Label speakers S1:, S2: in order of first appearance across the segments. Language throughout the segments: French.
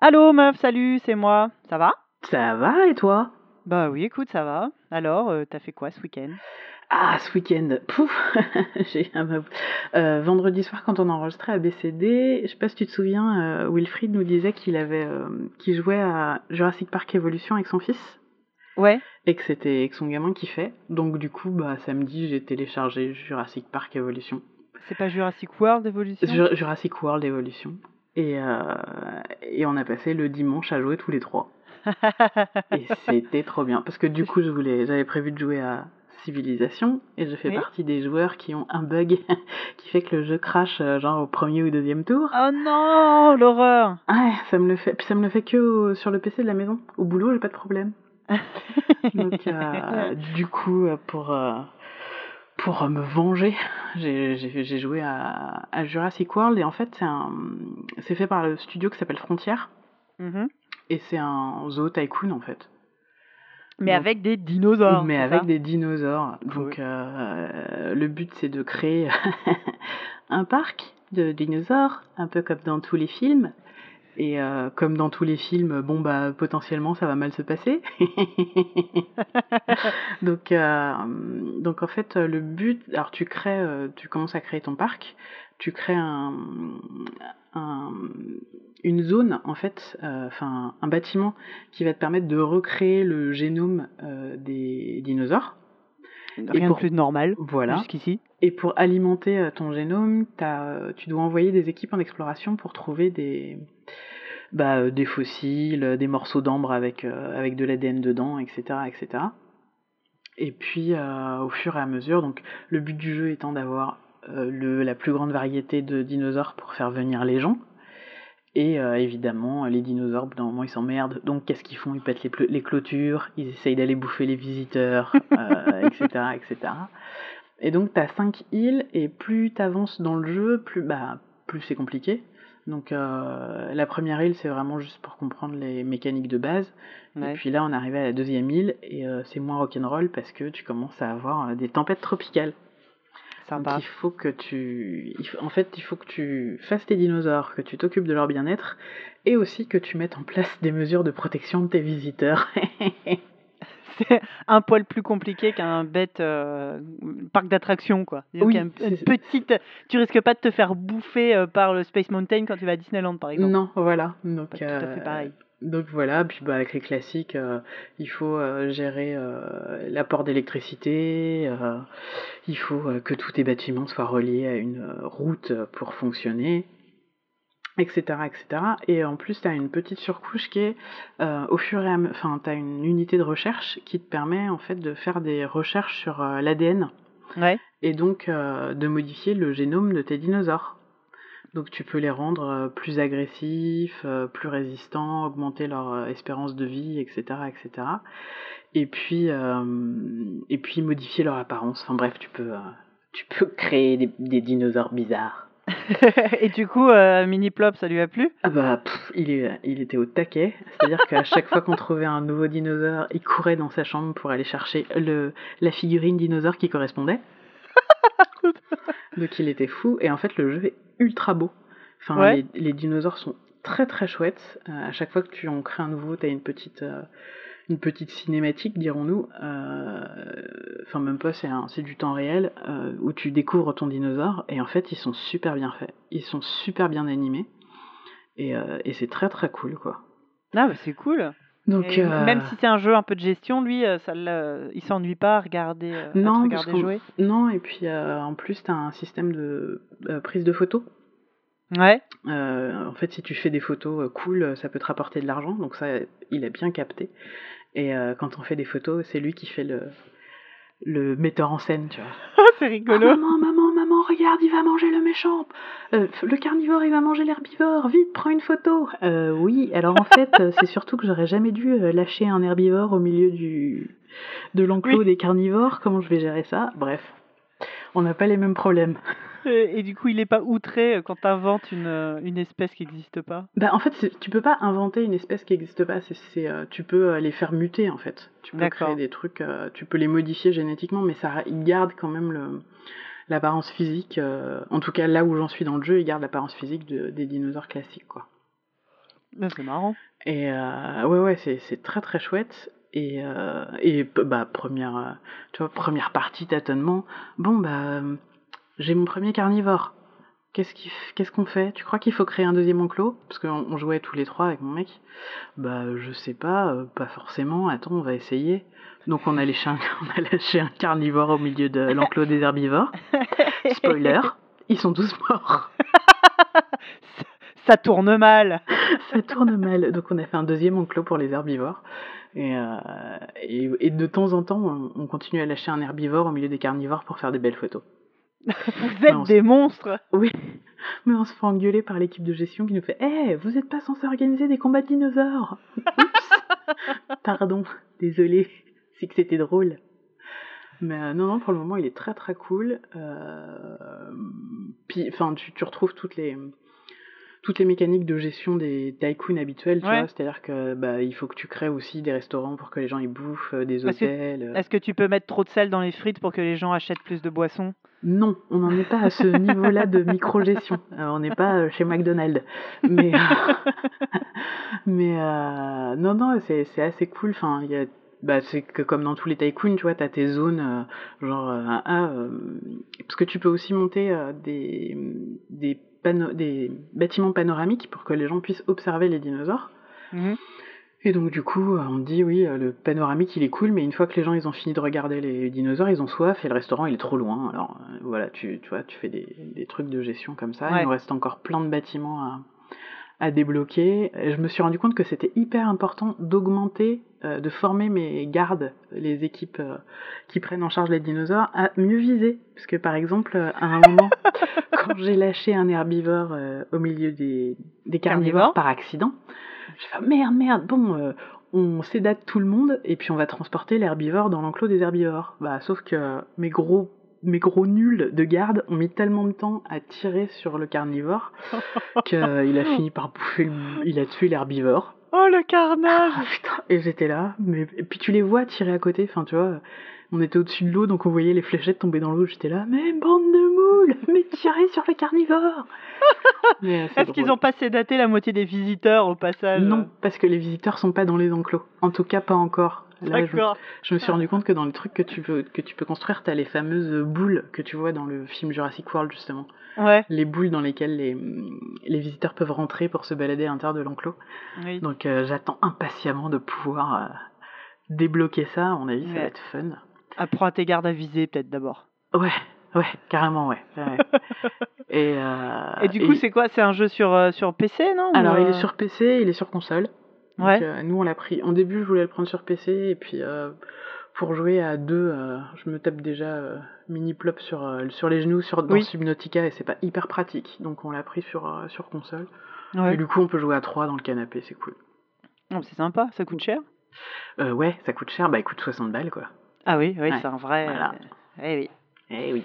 S1: Allô meuf, salut, c'est moi. Ça va?
S2: Ça va et toi?
S1: Bah oui, écoute, ça va. Alors, euh, t'as fait quoi ce week-end?
S2: Ah, ce week-end, pouf J'ai un- euh, vendredi soir, quand on enregistrait à BCD, je sais pas si tu te souviens, euh, Wilfried nous disait qu'il avait, euh, qu'il jouait à Jurassic Park Evolution avec son fils
S1: Ouais.
S2: et que c'était que son gamin kiffait. Donc du coup, bah samedi, j'ai téléchargé Jurassic Park Evolution,
S1: C'est pas Jurassic World Evolution?
S2: Jur- Jurassic World Evolution. Et, euh, et on a passé le dimanche à jouer tous les trois. Et c'était trop bien. Parce que du coup, je voulais, j'avais prévu de jouer à Civilisation et je fais
S1: Oui.
S2: partie des joueurs qui ont un bug qui fait que le jeu crash euh, genre au premier ou deuxième tour.
S1: Oh non, l'horreur
S2: Ouais, ça me le fait. Puis ça me le fait que au- sur le PC de la maison. Au boulot, j'ai pas de problème. Donc euh, du coup, pour euh, pour euh, me venger, j'ai joué à, à Jurassic World et en fait c'est fait par le studio qui s'appelle Frontier
S1: Mhm.
S2: et c'est un zoo tycoon en fait.
S1: Mais
S2: Donc-
S1: avec des dinosaures.
S2: Mais avec
S1: ça
S2: des dinosaures. Donc
S1: Cool.
S2: euh, le but c'est de créer un parc de dinosaures, un peu comme dans tous les films. Et euh, comme dans tous les films, bon bah potentiellement ça va mal se passer. donc euh, donc en fait le but, alors tu crées, euh, tu commences à créer ton parc, tu crées un, un- une zone en fait, enfin un bâtiment qui va te permettre de recréer le génome des dinosaures.
S1: Rien
S2: pour-
S1: de plus de normal.
S2: Voilà.
S1: Jusqu'ici.
S2: Et pour alimenter euh, ton génome, euh, tu dois envoyer des équipes en exploration pour trouver des, bah, euh, des fossiles, des morceaux d'ambre avec, euh, avec de l'ADN dedans, etc. etc. Et puis, euh, au fur et à mesure, donc le but du jeu étant d'avoir euh, la plus grande variété de dinosaures pour faire venir les gens. Et euh, évidemment, les dinosaures, moment, ils s'emmerdent. Donc, qu'est-ce qu'ils font? Ils pètent les, clôtures, ils essayent d'aller bouffer les visiteurs, euh, etc., etc. Et donc, tu as 5 îles, et plus tu avances dans le jeu, plus, bah, plus c'est compliqué. Donc, euh, la première île, c'est vraiment juste pour comprendre les mécaniques de base.
S1: Ouais.
S2: Et puis là, on arrive à la deuxième île, et c'est moins rock'n'roll parce que tu commences à avoir des tempêtes tropicales. Donc, il faut que tu. En fait, il faut que tu fasses tes dinosaures, que tu t'occupes de leur bien-être, et aussi que tu mettes en place des mesures de protection de tes visiteurs.
S1: C'est un poil plus compliqué qu'un bête euh, parc d'attractions, quoi.
S2: Oui,
S1: une- petite... Tu risques pas de te faire bouffer euh, par le Space Mountain quand tu vas à Disneyland, par exemple.
S2: non, voilà. Donc,
S1: Pas tout à fait
S2: euh,
S1: pareil.
S2: Donc voilà, puis bah, avec les classiques, euh, il faut euh, gérer euh, l'apport d'électricité, il faut que tous tes bâtiments soient reliés à une route pour fonctionner, etc. etc. Et en plus, tu as une petite surcouche qui est, au fur et à mesure, enfin, tu as une unité de recherche qui te permet en fait de faire des recherches sur l'ADN
S1: Ouais.
S2: et donc de modifier le génome de tes dinosaures. Donc tu peux les rendre euh, plus agressifs, euh, plus résistants, augmenter leur euh, espérance de vie, etc., etc. Et puis euh, et puis modifier leur apparence. Enfin bref, tu peux tu peux créer des, des dinosaures bizarres.
S1: Et du coup, euh, Mini Plop, ça lui a plu?
S2: Ah bah pff, il est il était au taquet. C'est-à-dire qu'à chaque fois qu'on trouvait un nouveau dinosaure, il courait dans sa chambre pour aller chercher le la figurine dinosaure qui correspondait. Donc il était fou et en fait le jeu est ultra beau. Enfin
S1: Ouais.
S2: les, les dinosaures sont très très chouettes. Euh, à chaque fois que tu en crées un nouveau, tu as une petite euh, une petite cinématique dirons-nous. Euh, Enfin même pas c'est un- c'est du temps réel où tu découvres ton dinosaure et en fait ils sont super bien faits. Ils sont super bien animés et, et c'est très très cool quoi.
S1: Ah, bah, c'est cool.
S2: Donc euh,
S1: Même si c'est un jeu un peu de gestion, lui, euh, ça il s'ennuie pas à regarder, euh, à
S2: non,
S1: regarder
S2: qu'on-
S1: jouer.
S2: non, et puis euh, en plus, tu as un système de euh, prise de photos.
S1: Ouais.
S2: En fait, si tu fais des photos cool, ça peut te rapporter de l'argent. Donc ça, il a bien capté. Et quand on fait des photos, c'est lui qui fait le, le metteur en scène, tu vois.
S1: c'est
S2: Ah,
S1: rigolo.
S2: maman, maman, maman, regarde, il va manger le méchant. Euh, le carnivore, il va manger l'herbivore. Vite, prends une photo. Euh, oui, alors en fait, euh, c'est surtout que j'aurais jamais dû lâcher un herbivore au milieu du de l'enclos
S1: Oui.
S2: des carnivores. Comment je vais gérer ça? Bref, on n'a pas les mêmes problèmes.
S1: Et, du coup, il est pas outré quand t'inventes une, euh, une espèce qui n'existe pas?
S2: Bah, en fait, tu peux pas inventer une espèce qui n'existe pas. C'est, tu peux les faire muter, en fait. Tu peux créer des trucs, tu peux les modifier génétiquement, mais ça garde quand même le, l'apparence physique. euh, en tout cas, là où j'en suis dans le jeu, il garde l'apparence physique de- des dinosaures classiques, quoi.
S1: C'est marrant.
S2: Et euh, ouais, ouais, c'est c'est très très chouette. Et, euh, et bah, première, euh, tu vois, première partie tâtonnement. Bon, bah, j'ai mon premier carnivore. Qu'est-ce qu'on fait? Tu crois qu'il faut créer un deuxième enclos? Parce qu'on on jouait tous les trois avec mon mec. Bah, je sais pas, euh, pas forcément. Attends, on va essayer. Donc, on a lâché un, on a lâché un carnivore au milieu de l'enclos des herbivores. Spoiler, ils sont tous morts.
S1: Ça tourne mal.
S2: ça tourne mal. Donc on a fait un deuxième enclos pour les herbivores. Et, euh, et, et de temps en temps, on, on continue à lâcher un herbivore au milieu des carnivores pour faire des belles photos.
S1: Vous êtes des monstres.
S2: Oui, mais on se fait engueuler par l'équipe de gestion qui nous fait Eh, vous n'êtes pas censé organiser des combats de dinosaures Oups Pardon, désolé, c'est que c'était drôle. Mais euh, non, non, pour le moment, il est très très cool. Euh, puis, enfin, tu, tu retrouves toutes les toutes les mécaniques de gestion des tycoons habituels, tu
S1: Ouais.
S2: vois. C'est-à-dire que bah, il faut que tu crées aussi des restaurants pour que les gens y bouffent, euh, des
S1: Parce que-
S2: hôtels. euh.
S1: Est-ce que tu peux mettre trop de sel dans les frites pour que les gens achètent plus de boissons?
S2: Non, on n'en est pas à ce niveau-là de micro-gestion. Euh, on n'est pas euh, chez McDonald's. Mais, mais euh, non, non, c'est c'est assez cool. Enfin, il y a, bah, c'est que comme dans tous les tycoons, tu vois, tu as tes zones, euh, genre, euh, ah, euh, parce que tu peux aussi monter euh, des, des, pano- des bâtiments panoramiques pour que les gens puissent observer les dinosaures.
S1: Mhm.
S2: Et donc du coup, euh, on dit oui, euh, le panoramique il est cool, mais une fois que les gens ils ont fini de regarder les dinosaures, ils ont soif et le restaurant il est trop loin. Alors euh, voilà, tu, tu vois, tu fais des, des trucs de gestion comme ça.
S1: Ouais.
S2: Il nous reste encore plein de bâtiments à, à débloquer. Je me suis rendu compte que c'était hyper important d'augmenter, euh, de former mes gardes, les équipes euh, qui prennent en charge les dinosaures, à mieux viser. Parce que par exemple, euh, à un moment, quand j'ai lâché un herbivore euh, au milieu des, des carnivores,
S1: Carnivores.
S2: par accident, j'ai fait merde, merde, bon, on sédate tout le monde et puis on va transporter l'herbivore dans l'enclos des herbivores. Bah, sauf que mes gros, mes gros nuls de garde ont mis tellement de temps à tirer sur le carnivore qu'il a fini par bouffer, le- il a tué l'herbivore.
S1: Oh le carnage
S2: Ah, putain, et j'étais là, mais et puis tu les vois tirer à côté, enfin tu vois, on était au-dessus de l'eau donc on voyait les fléchettes tomber dans l'eau, j'étais là, mais bande de moules, mais tirez sur le carnivore euh,
S1: Est-ce qu'ils
S2: drôle.
S1: ont pas sédaté la moitié des visiteurs au passage
S2: Non, parce que les visiteurs sont pas dans les enclos. En tout cas, pas encore. Je,
S1: D'accord.
S2: je me suis rendu compte que dans les trucs que tu peux, que tu peux construire, t'as les fameuses boules que tu vois dans le film Jurassic World, justement.
S1: Ouais,
S2: Les boules dans lesquelles les, les visiteurs peuvent rentrer pour se balader à l'intérieur de l'enclos.
S1: oui.
S2: Donc, euh, j'attends impatiemment de pouvoir euh, débloquer ça. À mon avis, ça va être fun.
S1: Apprends à tes gardes à viser peut-être d'abord.
S2: Ouais, ouais, carrément, ouais. ouais. et, euh,
S1: Et du coup, c'est quoi? C'est un jeu sur, sur PC, non?
S2: Alors, il est sur PC, il est sur console. Donc,
S1: Ouais.
S2: euh, nous, on l'a pris. En début, je voulais le prendre sur PC, et puis euh, pour jouer à deux, euh, je me tape déjà mini plop sur, sur les genoux sur, dans
S1: Oui.
S2: Subnautica, et c'est pas hyper pratique. Donc, on l'a pris sur, sur console.
S1: Ouais.
S2: Et du coup, on peut jouer à trois dans le canapé, c'est cool.
S1: Oh, c'est sympa, ça coûte cher?
S2: Ouais, ça coûte cher, bah, il coûte 60 balles, quoi.
S1: Ah oui, oui,
S2: Ouais,
S1: c'est un vrai.
S2: voilà.
S1: eh oui.
S2: Eh oui.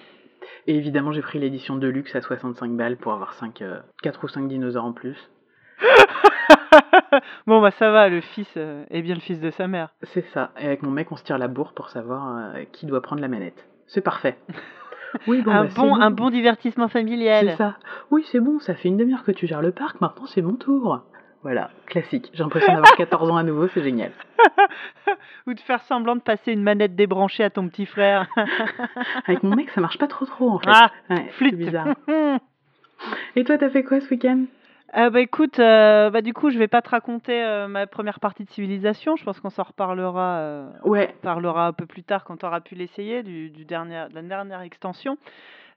S2: Et évidemment, j'ai pris l'édition de luxe à 65 balles pour avoir 5, 4 ou 5 dinosaures en plus.
S1: bon, bah ça va, le fils euh, est bien le fils de sa mère.
S2: C'est ça. Et avec mon mec, on se tire la bourre pour savoir euh, qui doit prendre la manette. C'est parfait. Oui, bon,
S1: un,
S2: bah,
S1: bon, un bon divertissement familial.
S2: C'est ça. Oui, c'est bon, ça fait une demi-heure que tu gères le parc, maintenant c'est mon tour. Voilà, classique. J'ai l'impression d'avoir 14 ans à nouveau, c'est génial.
S1: Ou de faire semblant de passer une manette débranchée à ton petit frère.
S2: Avec mon mec, ça marche pas trop trop en fait.
S1: ah,
S2: Ouais, c'est bizarre. Et toi, t'as fait quoi ce week-end?
S1: Euh, bah écoute, euh, bah du coup, je vais pas te raconter euh, ma première partie de civilisation. Je pense qu'on s'en reparlera, euh, parlera un peu plus tard quand tu auras pu l'essayer du, du dernier, de la dernière extension.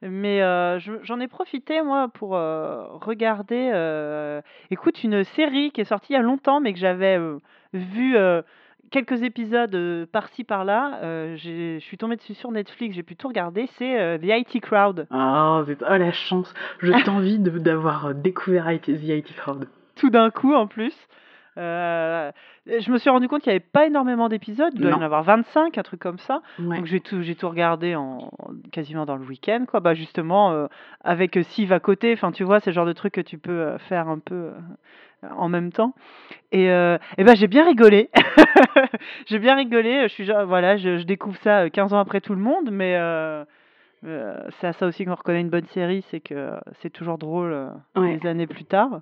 S1: Mais je- j'en ai profité moi pour regarder, écoute, une série qui est sortie il y a longtemps, mais que j'avais vu euh, quelques épisodes euh, par-ci par-là. Euh, j'ai- je suis tombée dessus sur Netflix, j'ai pu tout regarder. C'est euh, The IT Crowd.
S2: Oh, c'est- oh, la chance. Je t'envie de- d'avoir découvert IT The IT Crowd.
S1: tout d'un coup en plus. Euh, je me suis rendu compte qu'il n'y avait pas énormément d'épisodes, il doit y en
S2: Non.
S1: avoir 25, un truc comme ça.
S2: Ouais.
S1: Donc j'ai tout, j'ai tout regardé en, quasiment dans le week-end, quoi. Bah justement, euh, avec euh, Siv à côté, enfin tu vois, c'est le genre de truc que tu peux euh, faire un peu euh, en même temps. Et, euh, et ben j'ai bien rigolé. j'ai bien rigolé. Je suis voilà, je, découvre ça euh, 15 ans après tout le monde, mais euh, c'est à ça aussi qu'on reconnaît une bonne série, c'est que c'est toujours drôle des années plus tard.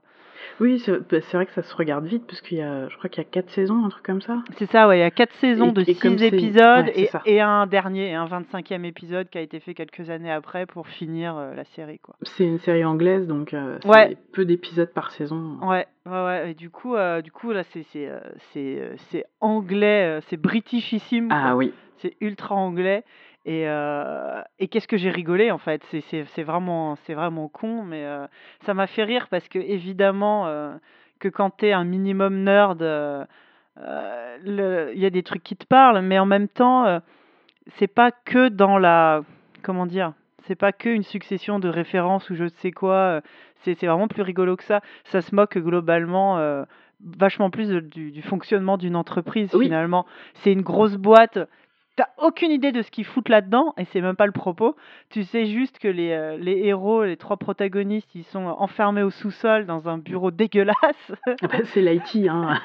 S2: Oui, bah, c'est vrai que ça se regarde vite, parce qu'il y a, je crois qu'il y a quatre saisons, un truc comme ça.
S1: C'est ça, ouais, il y a quatre saisons de six épisodes et, et, un dernier, un 25e épisode qui a été fait quelques années après pour finir euh, la série, quoi.
S2: C'est une série anglaise, donc euh, c'est peu d'épisodes par saison.
S1: Ouais, ouais, ouais. Et du coup, euh, du coup là, c'est c'est anglais, c'est britishissime.
S2: Ah oui.
S1: C'est ultra anglais. Et, euh, et qu'est-ce que j'ai rigolé en fait? C'est vraiment, vraiment con, mais euh, ça m'a fait rire parce que évidemment euh, que quand t'es un minimum nerd, il y a des trucs qui te parlent, mais en même temps, c'est pas que dans la, comment dire, c'est pas que une succession de références ou je ne sais quoi. C'est vraiment plus rigolo que ça. Ça se moque globalement vachement plus du, du, fonctionnement d'une entreprise finalement. C'est une grosse boîte T'as aucune idée de ce qu'ils foutent là-dedans, et c'est même pas le propos. Tu sais juste que les, euh, les héros, les trois protagonistes, ils sont enfermés au sous-sol dans un bureau dégueulasse.
S2: Ah bah, c'est l'IT, hein.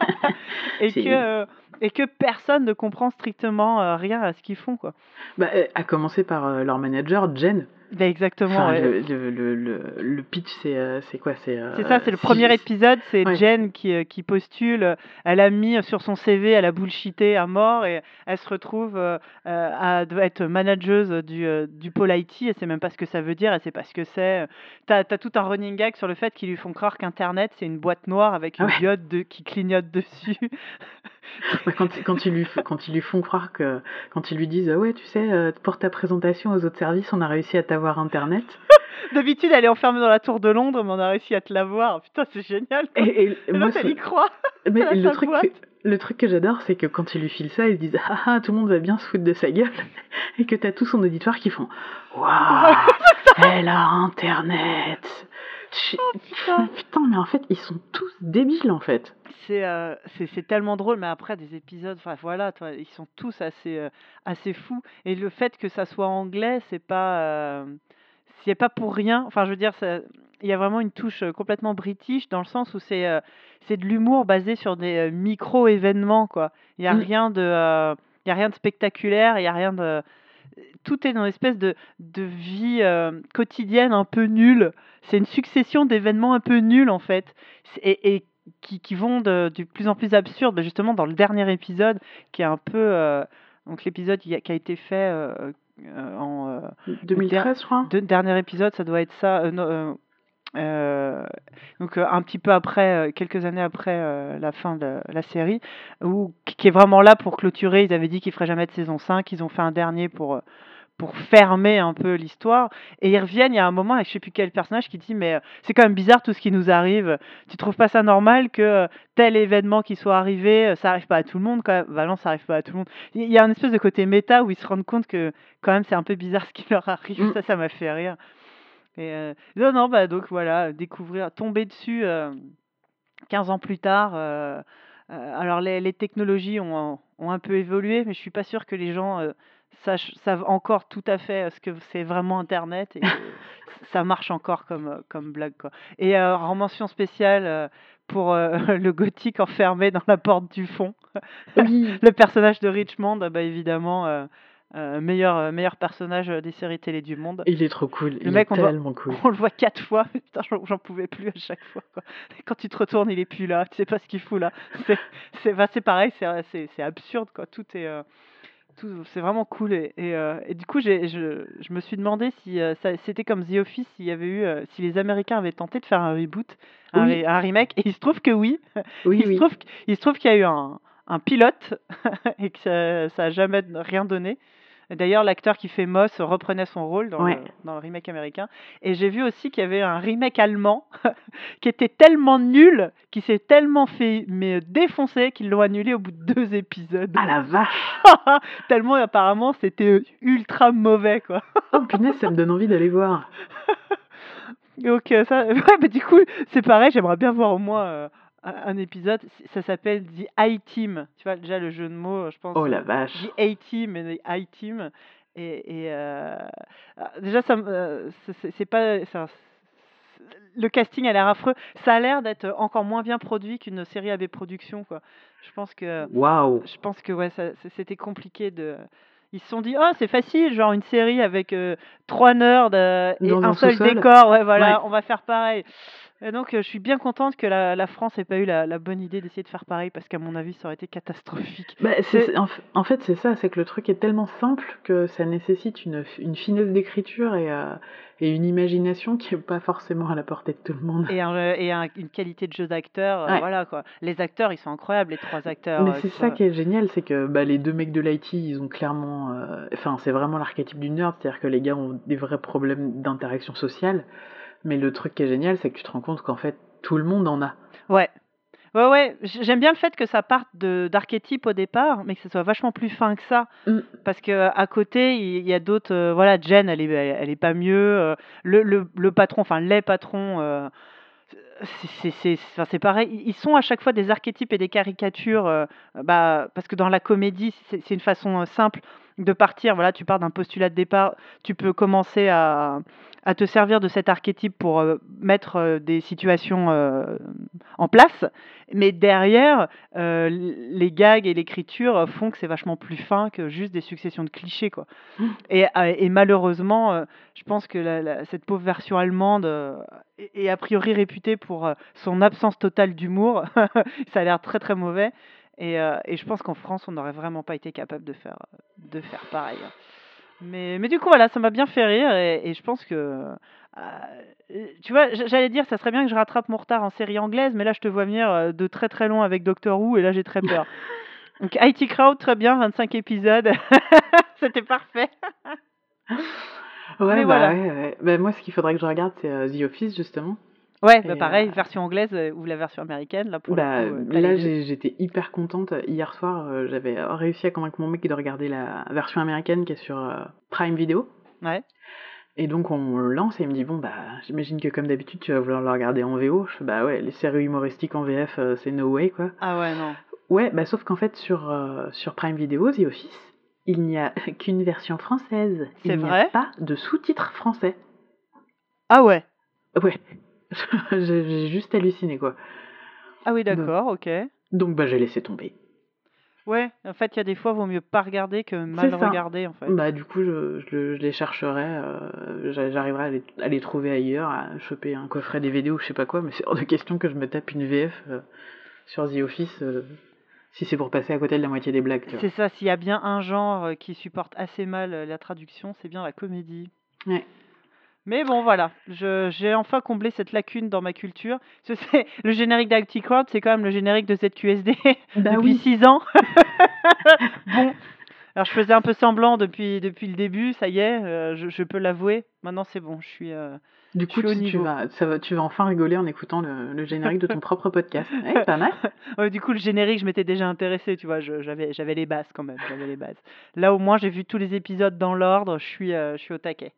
S1: et, que, euh, et que personne ne comprend strictement euh, rien à ce qu'ils font, quoi.
S2: Bah, à commencer par leur manager, Jen.
S1: Bah, exactement.
S2: le, le, le, le, pitch, c'est euh, quoi C'est
S1: euh, ça, c'est le premier épisode. C'est Jen qui, euh, qui postule. Elle a mis sur son CV, elle a bullshité à mort et elle se retrouve à être manageuse du, du pôle IT. Elle sait même pas ce que ça veut dire. Elle sait pas ce que c'est. Tu as, tout un running gag sur le fait qu'ils lui font croire qu'Internet, c'est une boîte noire avec une diode de, qui clignote dessus.
S2: quand, quand, ils lui, quand ils lui font croire que. Quand ils lui disent Ouais, tu sais, pour ta présentation aux autres services, on a réussi à t'avoir Internet.
S1: D'habitude, elle est enfermée dans la tour de Londres, mais on a réussi à te la voir. Putain, c'est génial. Et, moi, elle y croit.
S2: Mais le truc, que, le truc que j'adore, c'est que quand il lui file ça, ils se disent ah, ah tout le monde va bien se foutre de sa gueule, et que t'as tout son auditoire qui font waouh, elle a Internet. Oh, putain. mais en fait, ils sont tous débiles en fait.
S1: Euh, c'est tellement drôle, mais après des épisodes, enfin voilà, toi, ils sont tous assez euh, assez fous. Et le fait que ça soit anglais, c'est pas euh, c'est pas pour rien. Enfin, je veux dire, il y a vraiment une touche complètement british dans le sens où c'est c'est de l'humour basé sur des micro événements quoi. Il y a mm. rien de il y a rien de spectaculaire, il y a rien de tout est dans une espèce de, de vie quotidienne un peu nulle. C'est une succession d'événements un peu nuls en fait. Et, et qui, qui vont de, de, plus en plus absurdes. Bah, justement, dans le dernier épisode, qui est un peu. Euh, donc, l'épisode qui a été fait euh, euh, en.
S2: 2013, je crois.
S1: Dernier épisode, ça doit être ça. Donc un petit peu après, quelques années après la fin de la série, où, qui est vraiment là pour clôturer. Ils avaient dit qu'ils feraient jamais de saison 5. Ils ont fait un dernier pour pour fermer un peu l'histoire. Et ils reviennent, il y a un moment avec je sais plus quel personnage qui dit mais euh, c'est quand même bizarre tout ce qui nous arrive. Tu trouves pas ça normal que euh, tel événement qui soit arrivé, euh, ça arrive pas à tout le monde quand même. Bah ça arrive pas à tout le monde. Il y a un espèce de côté méta où ils se rendent compte que quand même c'est un peu bizarre ce qui leur arrive. Mm. Ça, ça m'a fait rire. Et non, non, bah donc voilà, découvrir, tomber dessus 15 ans plus tard. alors les, les technologies ont, ont, un peu évolué, mais je suis pas sûr que les gens savent encore tout à fait ce que c'est vraiment Internet et ça marche encore comme, comme blague. Quoi. Et euh, en mention spéciale euh, pour euh, le gothique enfermé dans la porte du fond. le personnage de Richmond, bah, évidemment, meilleur, meilleur personnage des séries télé du monde.
S2: Il est trop cool, le il mec, est tellement cool.
S1: On le voit quatre fois, putain, j'en pouvais plus à chaque fois. Quoi. Quand tu te retournes, il est plus là, tu sais pas ce qu'il fout là. C'est bah, pareil, c'est absurde, quoi. tout est c'est vraiment cool. Et, et, euh, et du coup, je, je, me suis demandé si euh, c'était comme The Office, s'il y avait eu, euh, si les Américains avaient tenté de faire un reboot, un, un remake. Et il se trouve que oui. oui il, Se trouve, il se trouve qu'il y a eu un, un pilote et que ça, ça a jamais rien donné. D'ailleurs, l'acteur qui fait Moss reprenait son rôle dans, le, dans le remake américain. Et j'ai vu aussi qu'il y avait un remake allemand qui était tellement nul, qui s'est tellement fait mais défoncer qu'ils l'ont annulé au bout de deux épisodes.
S2: Ah la vache
S1: Tellement apparemment c'était ultra mauvais quoi.
S2: oh punaise, ça me donne envie d'aller voir.
S1: Donc euh, ça, ouais, mais du coup c'est pareil, j'aimerais bien voir au moins euh, un épisode, ça s'appelle The I-Team. Tu vois, déjà le jeu de mots, je pense.
S2: Oh la vache.
S1: The A-Team et The I-Team. Et, et euh, ah, déjà, ça, euh, c'est pas. Ça, le casting a l'air affreux. Ça a l'air d'être encore moins bien produit qu'une série AB Production, quoi. Je pense que.
S2: Waouh!
S1: Je pense que, ouais, c'était compliqué de Ils se sont dit: «Oh, c'est facile, genre une série avec, 3 nerds, et
S2: Dans
S1: un seul décor, ouais, voilà,
S2: Ouais.
S1: on va faire pareil». Et donc, heu, je suis bien contente que la la France ait pas eu la la bonne idée d'essayer de faire pareil parce qu'à mon avis, ça aurait été catastrophique.
S2: Bah, c'est en fait, c'est ça, c'est que le truc est tellement simple que ça nécessite une finesse d'écriture et heu, et une imagination qui est pas forcément à la portée de tout le monde.
S1: et un, heu, et un une qualité de jeu d'acteur,
S2: Ouais.
S1: voilà, quoi. Les acteurs, ils sont incroyables, les 3 acteurs,
S2: Mais c'est ça qui est génial, c'est que, bah, les 2 mecs de l'IT, ils ont clairement, enfin, c'est vraiment l'archétype du nerd, c'est-à-dire que les gars ont des vrais problèmes d'interaction sociale, mais le truc qui est génial, c'est que tu te rends compte qu'en fait, tout le monde en a.
S1: ouais. Ouais, ouais, j'aime bien le fait que ça parte d'archétypes au départ, mais que ce soit vachement plus fin que ça.
S2: Mmh.
S1: Parce qu'à côté, il y a d'autres, heu, voilà, Jen, elle est elle elle est pas mieux, heu, le le le patron, enfin les patrons, heu, c'est pareil, ils sont à chaque fois des archétypes et des caricatures, bah, parce que dans la comédie, c'est une façon, simple de partir. Voilà, tu pars d'un postulat de départ, tu peux commencer à à te servir de cet archétype pour, heu, mettre, heu, des situations, heu, en place. Mais derrière, les gags et l'écriture font que c'est vachement plus fin que juste des successions de clichés, quoi.
S2: Mmh.
S1: Et malheureusement, heu, je pense que la la cette pauvre version allemande, est est a priori réputée pour, son absence totale d'humour. Ça a l'air très, très mauvais et heu, et je pense qu'en France, on n'aurait vraiment pas été capable de faire, de faire pareil. Mais mais du coup, voilà, ça m'a bien fait rire et et je pense que, heu, tu vois, j'a j'allais dire, ça serait bien que je rattrape mon retard en série anglaise, mais là, je te vois venir, heu, de très, très loin avec Doctor Who et là, j'ai très peur. Donc IT Crowd, très bien, 25 épisodes, c'était parfait.
S2: Ouais, bah,
S1: voilà.
S2: ouais, ouais. Bah, moi, ce qu'il faudrait que je regarde, c'est, The Office, justement.
S1: Ouais, bah, pareil,
S2: heu
S1: version anglaise, heu, ou la version américaine, là, pour
S2: Bah,
S1: le coup, as
S2: là,
S1: les 2.
S2: j'ai j'étais hyper contente. Hier soir, j'avais, réussi à convaincre mon mec de regarder la version américaine qui est sur, Prime Video.
S1: Ouais.
S2: Et donc on lance et il me dit: «Bon, bah, j'imagine que comme d'habitude, tu vas vouloir le regarder en VO». Je fais: «Bah, ouais, les séries humoristiques en VF, c'est no way, quoi».
S1: Ah ouais, non.
S2: Ouais, bah, sauf qu'en fait, sur, sur Prime Video, The Office, il n'y a qu'une version française.
S1: C'est
S2: Il n'y a
S1: vrai?
S2: pas de sous-titres français.
S1: Ah ouais.
S2: Ouais. J'ai juste halluciné, quoi.
S1: Ah oui, d'accord, OK.
S2: donc bah, j'ai laissé tomber.
S1: Ouais, en fait, il y a des fois, vaut mieux pas regarder que mal regarder, en fait.
S2: Bah, du coup, je je le je les chercherai, j'a j'arriverai à les à les trouver ailleurs, à choper un coffret DVD ou je sais pas quoi, mais c'est hors de question que je me tape une VF, heu, sur The Office, heu, si c'est pour passer à côté de la moitié des blagues?
S1: C'est ça, s'il y a bien un genre, qui supporte assez mal, la traduction, c'est bien la comédie.
S2: Ouais.
S1: Mais bon, voilà, j'ai enfin comblé cette lacune dans ma culture. Ce c'est le générique d'IT Crowd, c'est quand même le générique de ZQSD
S2: Bah,
S1: depuis
S2: oui.
S1: 6 ans. Bon, alors je faisais un peu semblant depuis depuis le début, ça y est, heu, je je peux l'avouer. Maintenant, c'est bon, je suis, heu,
S2: Du coup, tu tu vas ça va tu vas enfin rigoler en écoutant le le générique de ton propre podcast. Ouais, pas mal.
S1: Ouais, du coup, le générique, je m'étais déjà intéressée, tu vois? J'avais j'avais les bases quand même, j'avais les bases. Là, au moins, j'ai vu tous les épisodes dans l'ordre, je suis, heu, je suis au taquet.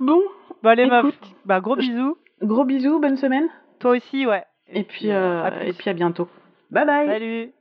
S2: Bon,
S1: Bon allez meuf,
S2: écoute,
S1: bah, gros bisous.
S2: gros bisous, bonne semaine
S1: Toi aussi, ouais.
S2: et
S1: Et
S2: puis,
S1: heu à
S2: et puis à bientôt. Bye bye.
S1: Salut.